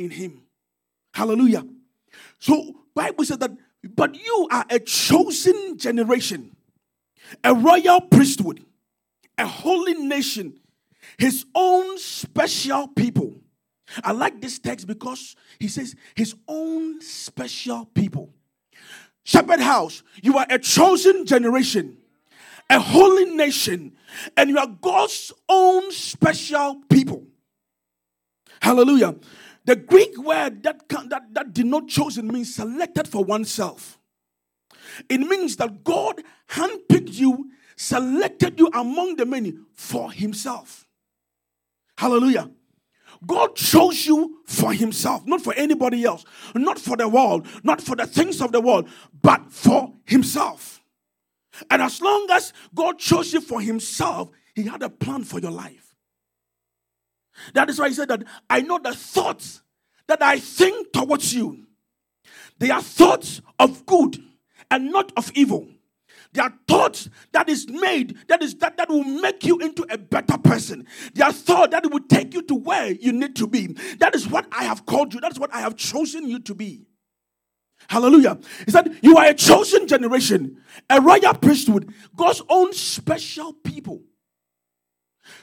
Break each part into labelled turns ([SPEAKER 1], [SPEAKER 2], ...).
[SPEAKER 1] in him. Hallelujah. So Bible said that, but you are a chosen generation, a royal priesthood, a holy nation, his own special people. I like this text because he says his own special people. Shepherd House, you are a chosen generation, a holy nation, and you are God's own special people. Hallelujah. The Greek word that, that, that did not chosen means selected for oneself. It means that God handpicked you, selected you among the many for himself. Hallelujah. God chose you for himself, not for anybody else, not for the world, not for the things of the world, but for himself. And as long as God chose you for himself, he had a plan for your life. That is why he said that I know the thoughts that I think towards you. They are thoughts of good and not of evil. They are thoughts that is made, that is that, that will make you into a better person. They are thoughts that will take you to where you need to be. That is what I have called you. That is what I have chosen you to be. Hallelujah. He said, You are a chosen generation, a royal priesthood, God's own special people.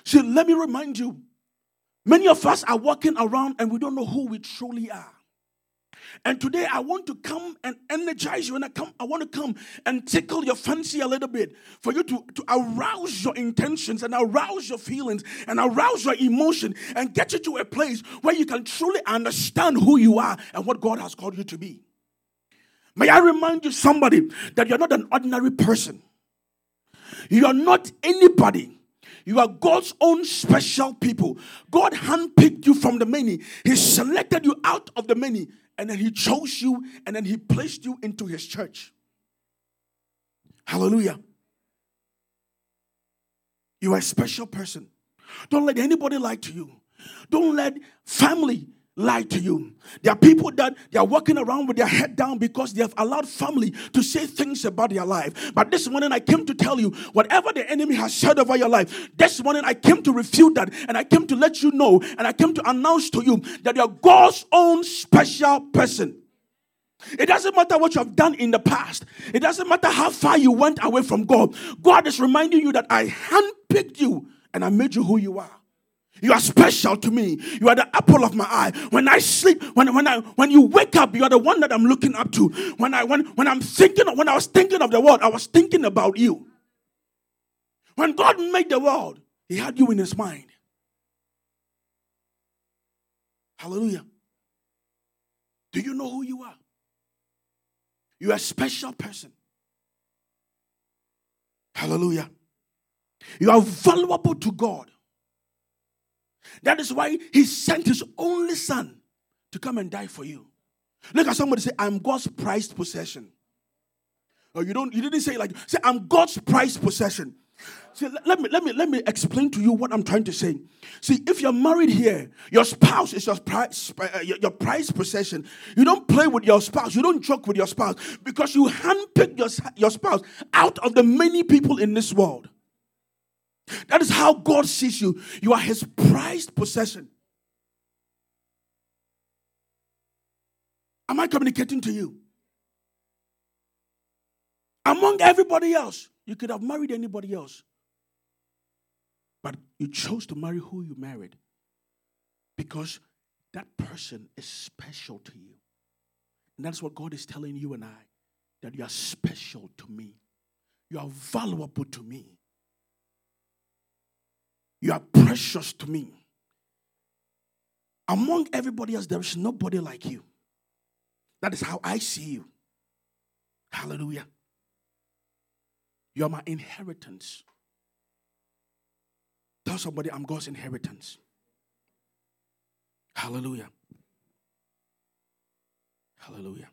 [SPEAKER 1] So let me remind you many of us are walking around and we don't know who we truly are. And today I want to come and energize you. And I come, I want to come and tickle your fancy a little bit for you to, to arouse your intentions and arouse your feelings and arouse your emotion and get you to a place where you can truly understand who you are and what God has called you to be. May I remind you, somebody, that you're not an ordinary person. You're not anybody. You are God's own special people. God handpicked you from the many. He selected you out of the many and then he chose you and then he placed you into his church. Hallelujah. You are a special person. Don't let anybody lie to you. Don't let family lie to you. There are people that they are walking around with their head down because they have allowed family to say things about their life. But this morning I came to tell you whatever the enemy has said over your life, this morning I came to refute that and I came to let you know and I came to announce to you that you're God's own special person. It doesn't matter what you have done in the past. It doesn't matter how far you went away from God. God is reminding you that I handpicked you and I made you who you are. You are special to me. You are the apple of my eye. When I sleep, when, when I when you wake up, you are the one that I'm looking up to. When I when when I'm thinking, of, when I was thinking of the world, I was thinking about you. When God made the world, He had you in His mind. Hallelujah. Do you know who you are? You are a special person. Hallelujah. You are valuable to God. That is why he sent his only son to come and die for you. Look at somebody say, I'm God's prized possession. Or you don't you didn't say like say I'm God's prized possession. See, let me let me let me explain to you what I'm trying to say. See, if you're married here, your spouse is your prize, uh, your, your prized possession. You don't play with your spouse. You don't joke with your spouse because you handpick your, your spouse out of the many people in this world. That is how God sees you. You are his prized possession. Am I communicating to you? Among everybody else, you could have married anybody else. But you chose to marry who you married because that person is special to you. And that's what God is telling you and I that you are special to me. You are valuable to me. You are precious to me. Among everybody else, there is nobody like you. That is how I see you. Hallelujah. You are my inheritance. Tell somebody I'm God's inheritance. Hallelujah. Hallelujah.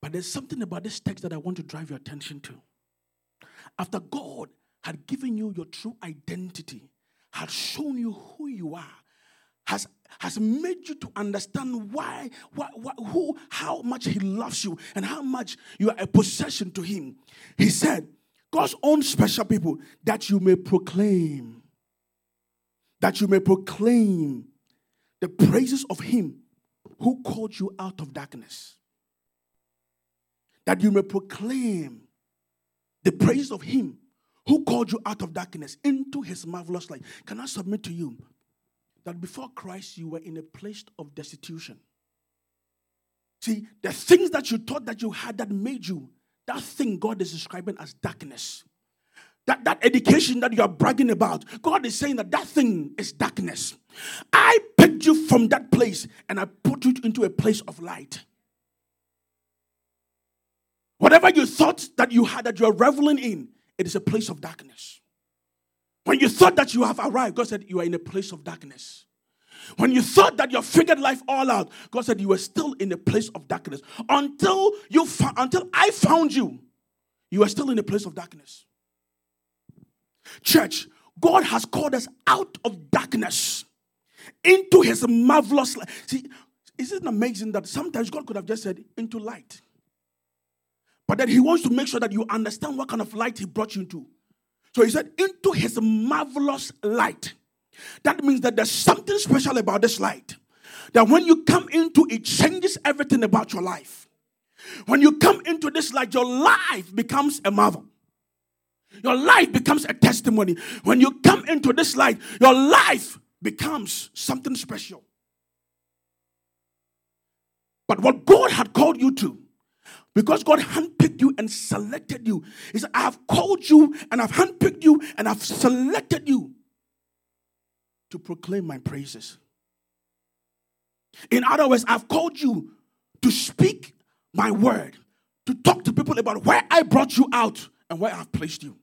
[SPEAKER 1] But there's something about this text that I want to drive your attention to. After God had given you your true identity, had shown you who you are, has, has made you to understand why, why, why, who, how much He loves you and how much you are a possession to Him. He said, God's own special people, that you may proclaim, that you may proclaim the praises of him who called you out of darkness, that you may proclaim the praise of him who called you out of darkness into his marvelous light. Can I submit to you that before Christ you were in a place of destitution? See, the things that you thought that you had that made you, that thing God is describing as darkness. That, that education that you are bragging about, God is saying that that thing is darkness. I picked you from that place and I put you into a place of light. Whatever you thought that you had, that you are reveling in, it is a place of darkness. When you thought that you have arrived, God said you are in a place of darkness. When you thought that you figured life all out, God said you were still in a place of darkness. Until you fa- until I found you, you are still in a place of darkness. Church, God has called us out of darkness into his marvelous light. See, isn't it amazing that sometimes God could have just said into light? But then he wants to make sure that you understand what kind of light he brought you into. So he said, into his marvelous light. That means that there's something special about this light. That when you come into it, changes everything about your life. When you come into this light, your life becomes a marvel. Your life becomes a testimony. When you come into this light, your life becomes something special. But what God had called you to, because God handpicked you and selected you, He said, I have called you and I've handpicked you and I've selected you to proclaim my praises. In other words, I've called you to speak my word, to talk to people about where I brought you out and where I've placed you.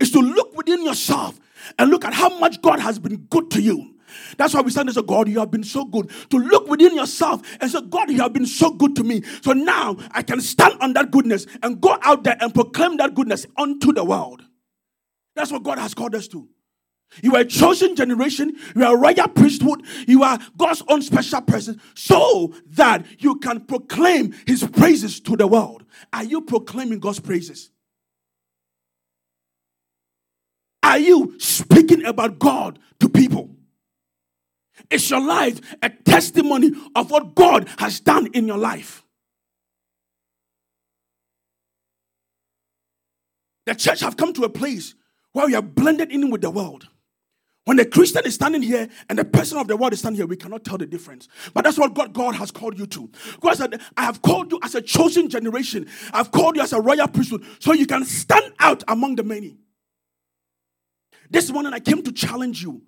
[SPEAKER 1] Is to look within yourself and look at how much God has been good to you. That's why we stand as a God, you have been so good. To look within yourself and say, God, you have been so good to me. So now I can stand on that goodness and go out there and proclaim that goodness unto the world. That's what God has called us to. You are a chosen generation. You are a royal priesthood. You are God's own special person so that you can proclaim his praises to the world. Are you proclaiming God's praises? Are you speaking about God to people? Is your life a testimony of what God has done in your life? The church have come to a place where we are blended in with the world. When the Christian is standing here and the person of the world is standing here, we cannot tell the difference. But that's what God, God has called you to. God said, I have called you as a chosen generation. I've called you as a royal priesthood so you can stand out among the many. This morning I came to challenge you.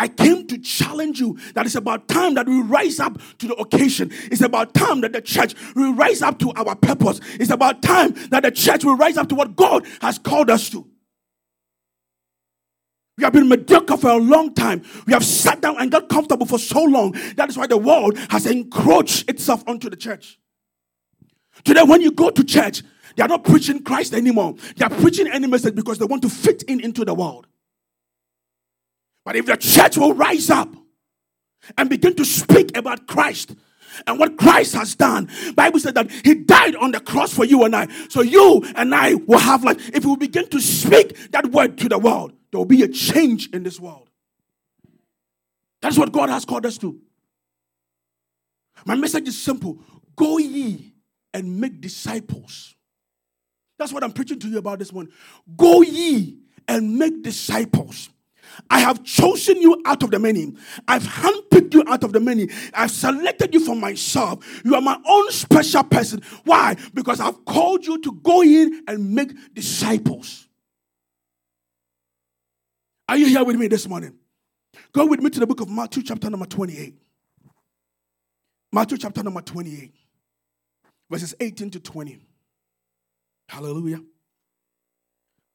[SPEAKER 1] I came to challenge you that it's about time that we rise up to the occasion. It's about time that the church will rise up to our purpose. It's about time that the church will rise up to what God has called us to. We have been mediocre for a long time. We have sat down and got comfortable for so long. That is why the world has encroached itself onto the church. Today, when you go to church, they are not preaching Christ anymore. They are preaching any message because they want to fit in into the world. But if the church will rise up and begin to speak about Christ and what Christ has done, Bible said that He died on the cross for you and I. So you and I will have life. If we begin to speak that word to the world, there will be a change in this world. That's what God has called us to. My message is simple go ye and make disciples. That's what I'm preaching to you about this morning. Go ye and make disciples. I have chosen you out of the many. I've handpicked you out of the many. I've selected you for myself. You are my own special person. Why? Because I've called you to go in and make disciples. Are you here with me this morning? Go with me to the book of Matthew, chapter number 28. Matthew, chapter number 28, verses 18 to 20. Hallelujah.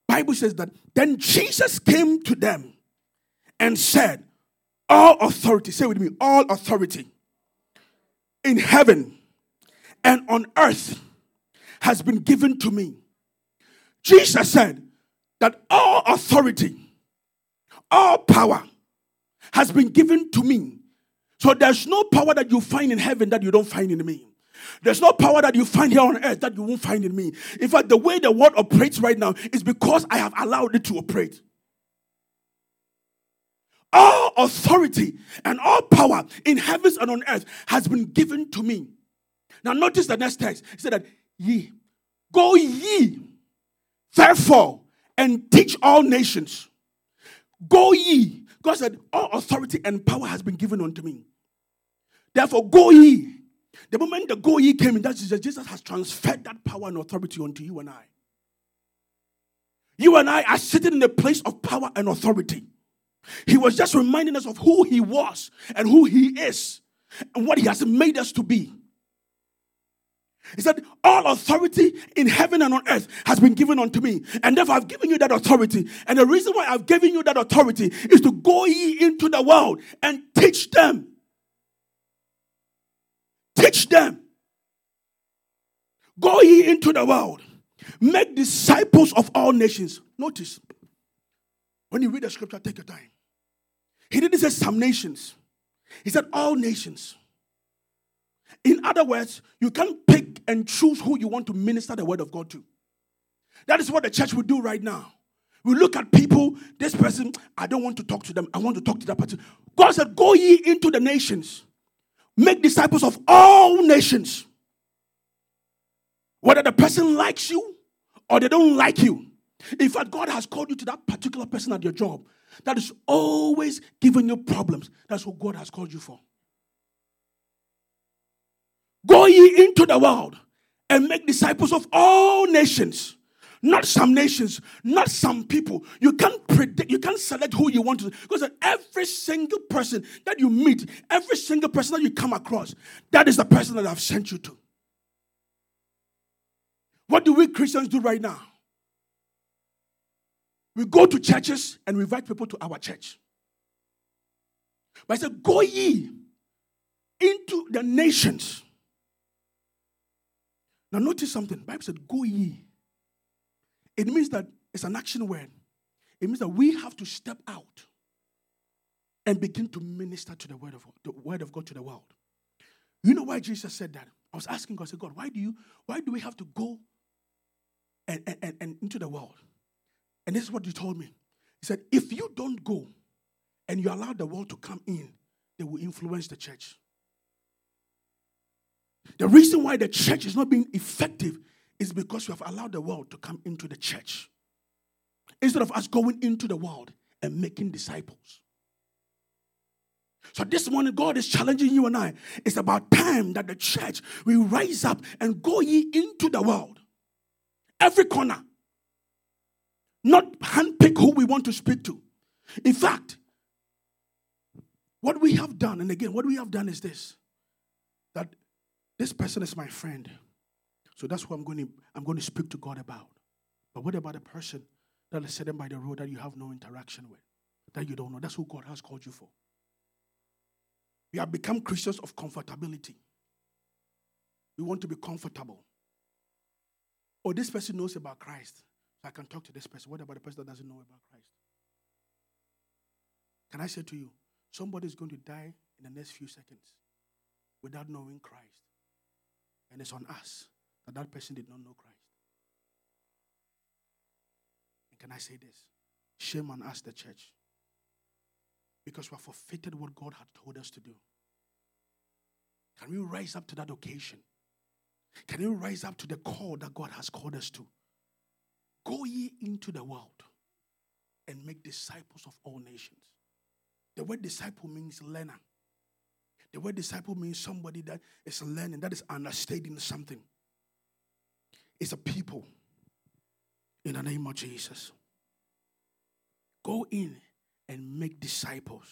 [SPEAKER 1] Bible says that then Jesus came to them and said, All authority, say with me, all authority in heaven and on earth has been given to me. Jesus said that all authority all power has been given to me. So there's no power that you find in heaven that you don't find in me. There's no power that you find here on earth that you won't find in me. In fact, the way the world operates right now is because I have allowed it to operate. All authority and all power in heavens and on earth has been given to me. Now, notice the next text. He said that ye, go ye, therefore, and teach all nations. Go ye. God said, All authority and power has been given unto me. Therefore, go ye. The moment the go ye came in, that is Jesus has transferred that power and authority unto you and I. You and I are sitting in a place of power and authority. He was just reminding us of who he was and who he is and what he has made us to be. He said, All authority in heaven and on earth has been given unto me. And therefore, I've given you that authority. And the reason why I've given you that authority is to go ye into the world and teach them. Teach them. Go ye into the world. Make disciples of all nations. Notice, when you read the scripture, take your time. He didn't say some nations, he said all nations. In other words, you can't pick and choose who you want to minister the word of God to. That is what the church will do right now. We look at people, this person, I don't want to talk to them, I want to talk to that person. God said, Go ye into the nations, make disciples of all nations. Whether the person likes you or they don't like you. In fact, God has called you to that particular person at your job that is always giving you problems. That's what God has called you for. Go ye into the world and make disciples of all nations. Not some nations, not some people. You can't predict, you can't select who you want to. Because every single person that you meet, every single person that you come across, that is the person that I've sent you to. What do we Christians do right now? We go to churches and we invite people to our church. But I said, Go ye into the nations now notice something. The Bible said, go ye. It means that it's an action word. It means that we have to step out and begin to minister to the word of the word of God to the world. You know why Jesus said that? I was asking God, I said, God, why do you why do we have to go and, and, and into the world? And this is what you told me. He said, if you don't go and you allow the world to come in, they will influence the church. The reason why the church is not being effective is because we have allowed the world to come into the church instead of us going into the world and making disciples. So this morning, God is challenging you and I. It's about time that the church will rise up and go ye into the world. Every corner. Not handpick who we want to speak to. In fact, what we have done, and again, what we have done is this that this person is my friend. So that's what I'm going to I'm going to speak to God about. But what about a person that is sitting by the road that you have no interaction with, that you don't know? That's who God has called you for. We have become Christians of comfortability. We want to be comfortable. Oh, this person knows about Christ. I can talk to this person. What about the person that doesn't know about Christ? Can I say to you, somebody is going to die in the next few seconds without knowing Christ. And it's on us that that person did not know Christ. And can I say this? Shame on us, the church. Because we have forfeited what God had told us to do. Can we rise up to that occasion? Can we rise up to the call that God has called us to? Go ye into the world and make disciples of all nations. The word disciple means learner. The word disciple means somebody that is learning, that is understanding something. It's a people in the name of Jesus. Go in and make disciples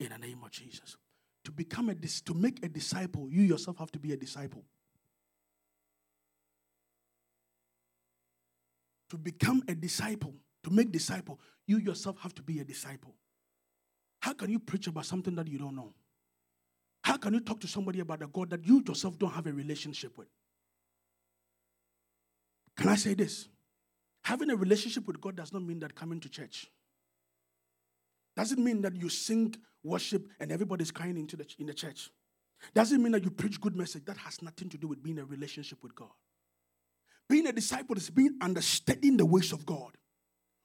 [SPEAKER 1] in the name of Jesus. To become a to make a disciple, you yourself have to be a disciple. To become a disciple, to make disciple, you yourself have to be a disciple. How can you preach about something that you don't know? How can you talk to somebody about a God that you yourself don't have a relationship with? Can I say this? Having a relationship with God does not mean that coming to church. Doesn't mean that you sing worship and everybody's crying into the, in the church. Doesn't mean that you preach good message. That has nothing to do with being a relationship with God. Being a disciple is being understanding the ways of God.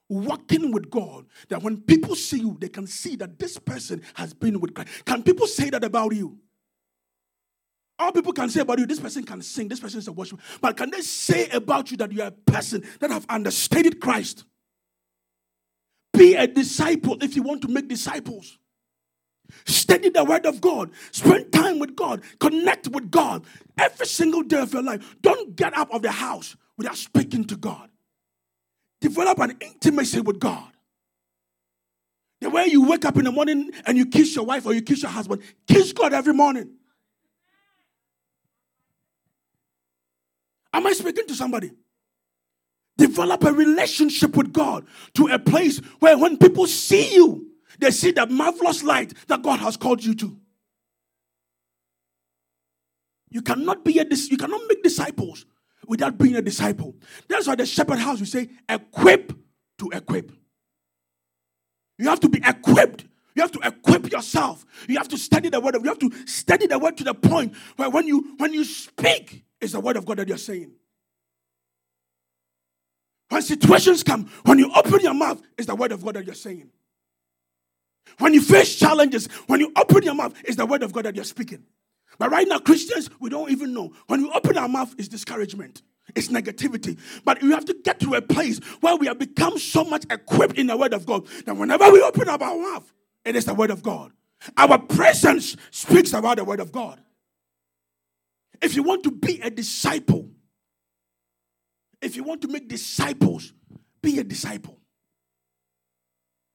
[SPEAKER 1] walking with God that when people see you, they can see that this person has been with Christ. Can people say that about you? All people can say about you, this person can sing, this person is a worshiper. But can they say about you that you are a person that have understated Christ? Be a disciple if you want to make disciples. Study the word of God. Spend time with God. Connect with God every single day of your life. Don't get up of the house without speaking to God. Develop an intimacy with God. The way you wake up in the morning and you kiss your wife or you kiss your husband, kiss God every morning. Am I speaking to somebody? Develop a relationship with God to a place where when people see you, they see the marvelous light that God has called you to. You cannot be a you cannot make disciples without being a disciple. That's why the shepherd house we say equip to equip. You have to be equipped. You have to equip yourself. You have to study the word of you have to study the word to the point where when you when you speak, it's the word of God that you're saying. When situations come, when you open your mouth, it's the word of God that you're saying. When you face challenges, when you open your mouth, it's the word of God that you're speaking. But right now, Christians, we don't even know. When we open our mouth, it's discouragement, it's negativity. But you have to get to a place where we have become so much equipped in the word of God that whenever we open up our mouth, it is the word of God. Our presence speaks about the word of God. If you want to be a disciple, if you want to make disciples, be a disciple.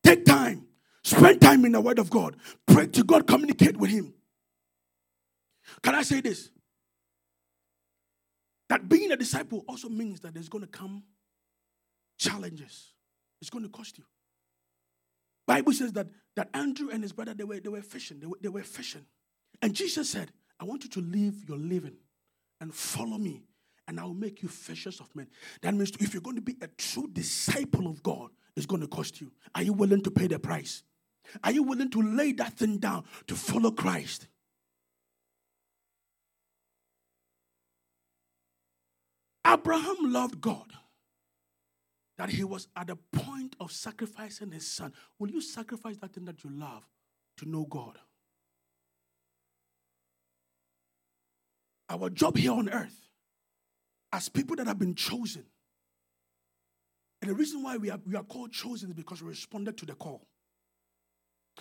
[SPEAKER 1] Take time Spend time in the Word of God. Pray to God, communicate with Him. Can I say this? That being a disciple also means that there's going to come challenges. It's going to cost you. Bible says that, that Andrew and his brother, they were, they were fishing. They were, they were fishing. And Jesus said, I want you to leave your living and follow me, and I will make you fishers of men. That means if you're going to be a true disciple of God, it's going to cost you. Are you willing to pay the price? Are you willing to lay that thing down to follow Christ? Abraham loved God that he was at the point of sacrificing his son. Will you sacrifice that thing that you love to know God? Our job here on earth, as people that have been chosen, and the reason why we are, we are called chosen is because we responded to the call.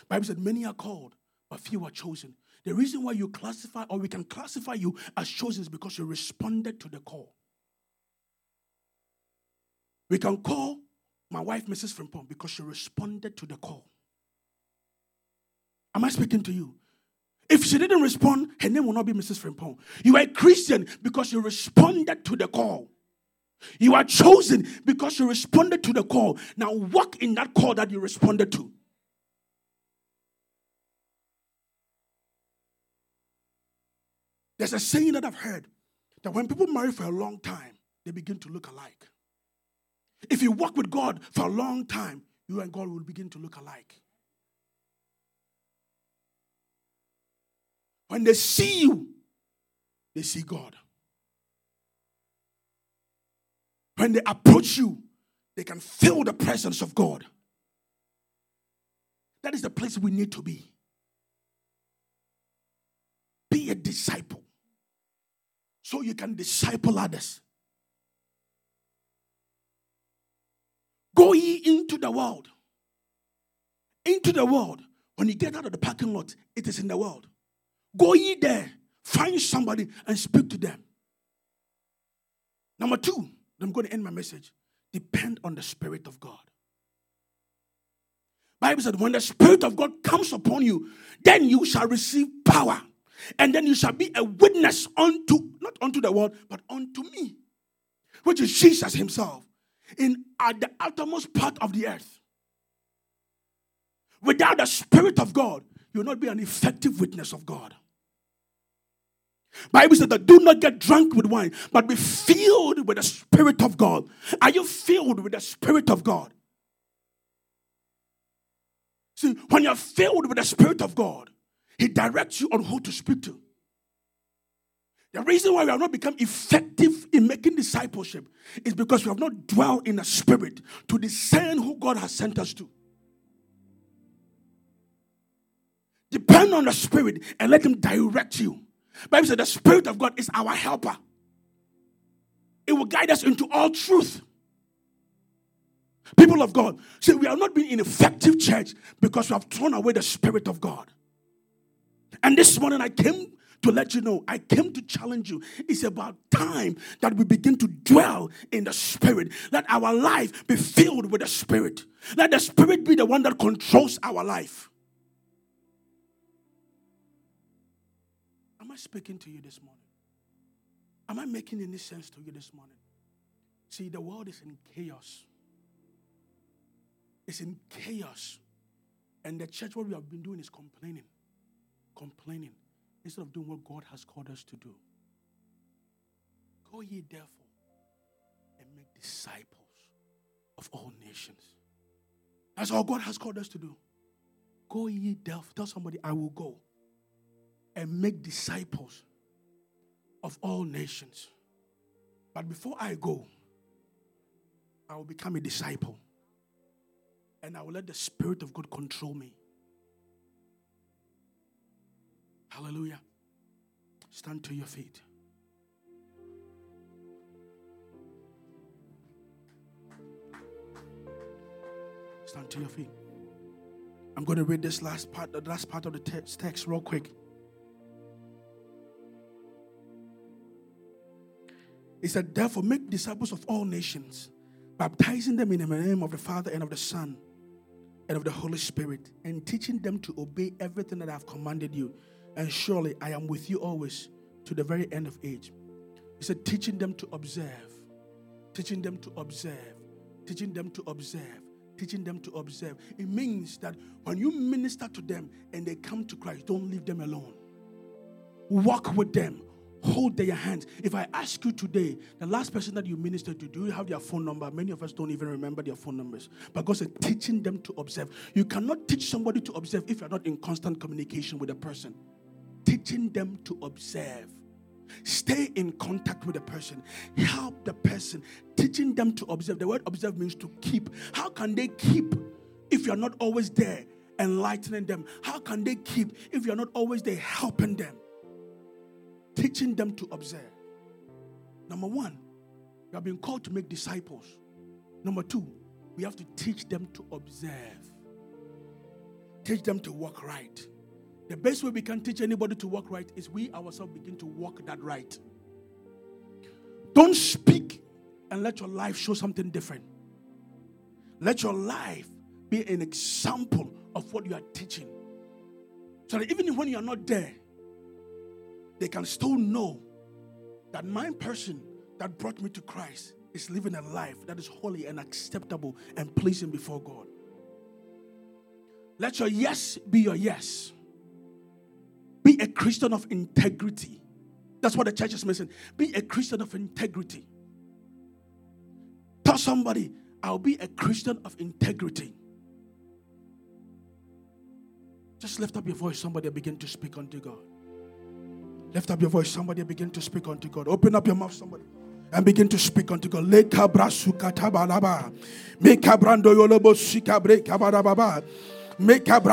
[SPEAKER 1] Bible said, many are called, but few are chosen. The reason why you classify or we can classify you as chosen is because you responded to the call. We can call my wife Mrs. Frempong because she responded to the call. Am I speaking to you? If she didn't respond, her name will not be Mrs. Frempong. You are a Christian because you responded to the call. You are chosen because you responded to the call. Now walk in that call that you responded to. There's a saying that I've heard that when people marry for a long time, they begin to look alike. If you walk with God for a long time, you and God will begin to look alike. When they see you, they see God. When they approach you, they can feel the presence of God. That is the place we need to be. Be a disciple so you can disciple others. Go ye into the world. Into the world. When you get out of the parking lot, it is in the world. Go ye there, find somebody and speak to them. Number two, I'm going to end my message. Depend on the Spirit of God. Bible said, when the Spirit of God comes upon you, then you shall receive power. And then you shall be a witness unto, not unto the world, but unto me, which is Jesus himself, in at the uttermost part of the earth. Without the Spirit of God, you will not be an effective witness of God. Bible says that do not get drunk with wine, but be filled with the Spirit of God. Are you filled with the Spirit of God? See, when you're filled with the Spirit of God, he directs you on who to speak to. The reason why we have not become effective in making discipleship is because we have not dwelt in the spirit to discern who God has sent us to. Depend on the spirit and let him direct you. Bible says the spirit of God is our helper. It will guide us into all truth. People of God, see, we have not been in effective church because we have thrown away the Spirit of God. And this morning I came to let you know, I came to challenge you. It's about time that we begin to dwell in the Spirit. Let our life be filled with the Spirit. Let the Spirit be the one that controls our life. Am I speaking to you this morning? Am I making any sense to you this morning? See, the world is in chaos. It's in chaos. And the church, what we have been doing is complaining. Complaining instead of doing what God has called us to do. Go ye therefore and make disciples of all nations. That's all God has called us to do. Go ye therefore. Tell somebody, I will go and make disciples of all nations. But before I go, I will become a disciple. And I will let the Spirit of God control me. Hallelujah. Stand to your feet. Stand to your feet. I'm going to read this last part, the last part of the text, text real quick. He said, Therefore, make disciples of all nations, baptizing them in the name of the Father and of the Son and of the Holy Spirit, and teaching them to obey everything that I have commanded you and surely I am with you always to the very end of age. He said, teaching them to observe, teaching them to observe, teaching them to observe, teaching them to observe. It means that when you minister to them and they come to Christ, don't leave them alone. Walk with them, hold their hands. If I ask you today, the last person that you ministered to, do you have their phone number? Many of us don't even remember their phone numbers. But God said, teaching them to observe. You cannot teach somebody to observe if you're not in constant communication with a person teaching them to observe. Stay in contact with the person. Help the person. Teaching them to observe. The word observe means to keep. How can they keep if you're not always there enlightening them? How can they keep if you're not always there helping them? Teaching them to observe. Number one, we have been called to make disciples. Number two, we have to teach them to observe. Teach them to walk right. The best way we can teach anybody to walk right is we ourselves begin to walk that right. Don't speak and let your life show something different. Let your life be an example of what you are teaching. So that even when you are not there, they can still know that my person that brought me to Christ is living a life that is holy and acceptable and pleasing before God. Let your yes be your yes. Be a Christian of integrity. That's what the church is missing. Be a Christian of integrity. Tell somebody, I'll be a Christian of integrity. Just lift up your voice, somebody begin to speak unto God. Lift up your voice, somebody begin to speak unto God. Open up your mouth, somebody and begin to speak unto God. Kabarababa. Me kabrando